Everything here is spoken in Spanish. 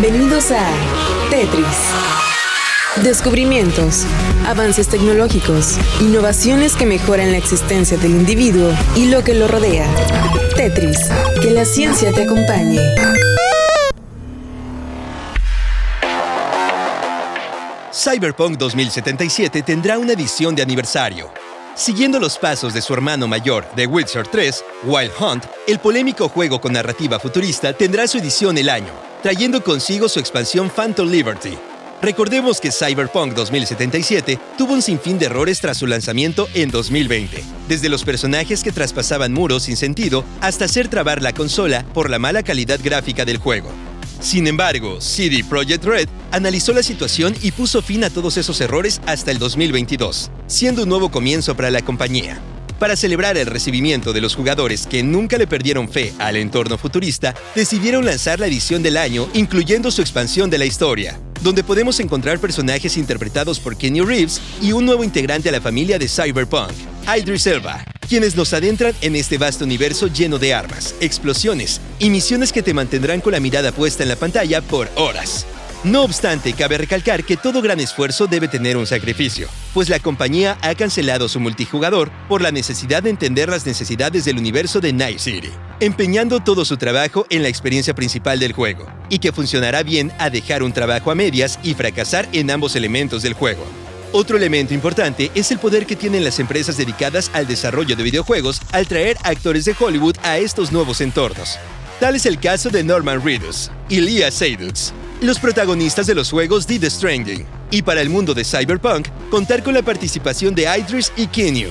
Bienvenidos a Tetris. Descubrimientos, avances tecnológicos, innovaciones que mejoran la existencia del individuo y lo que lo rodea. Tetris, que la ciencia te acompañe. Cyberpunk 2077 tendrá una edición de aniversario. Siguiendo los pasos de su hermano mayor, The Witcher 3, Wild Hunt, el polémico juego con narrativa futurista tendrá su edición el año, trayendo consigo su expansión Phantom Liberty. Recordemos que Cyberpunk 2077 tuvo un sinfín de errores tras su lanzamiento en 2020, desde los personajes que traspasaban muros sin sentido hasta hacer trabar la consola por la mala calidad gráfica del juego. Sin embargo, CD Projekt Red analizó la situación y puso fin a todos esos errores hasta el 2022, siendo un nuevo comienzo para la compañía. Para celebrar el recibimiento de los jugadores que nunca le perdieron fe al entorno futurista, decidieron lanzar la edición del año incluyendo su expansión de la historia, donde podemos encontrar personajes interpretados por Kenny Reeves y un nuevo integrante a la familia de Cyberpunk, Idris Elba, quienes nos adentran en este vasto universo lleno de armas, explosiones y misiones que te mantendrán con la mirada puesta en la pantalla por horas. No obstante, cabe recalcar que todo gran esfuerzo debe tener un sacrificio, pues la compañía ha cancelado su multijugador por la necesidad de entender las necesidades del universo de Night City, empeñando todo su trabajo en la experiencia principal del juego, y que funcionará bien a dejar un trabajo a medias y fracasar en ambos elementos del juego. Otro elemento importante es el poder que tienen las empresas dedicadas al desarrollo de videojuegos al traer actores de Hollywood a estos nuevos entornos. Tal es el caso de Norman Reedus y Leah Seydoux, los protagonistas de los juegos The Stranding, y para el mundo de Cyberpunk, contar con la participación de Idris y Kenyu.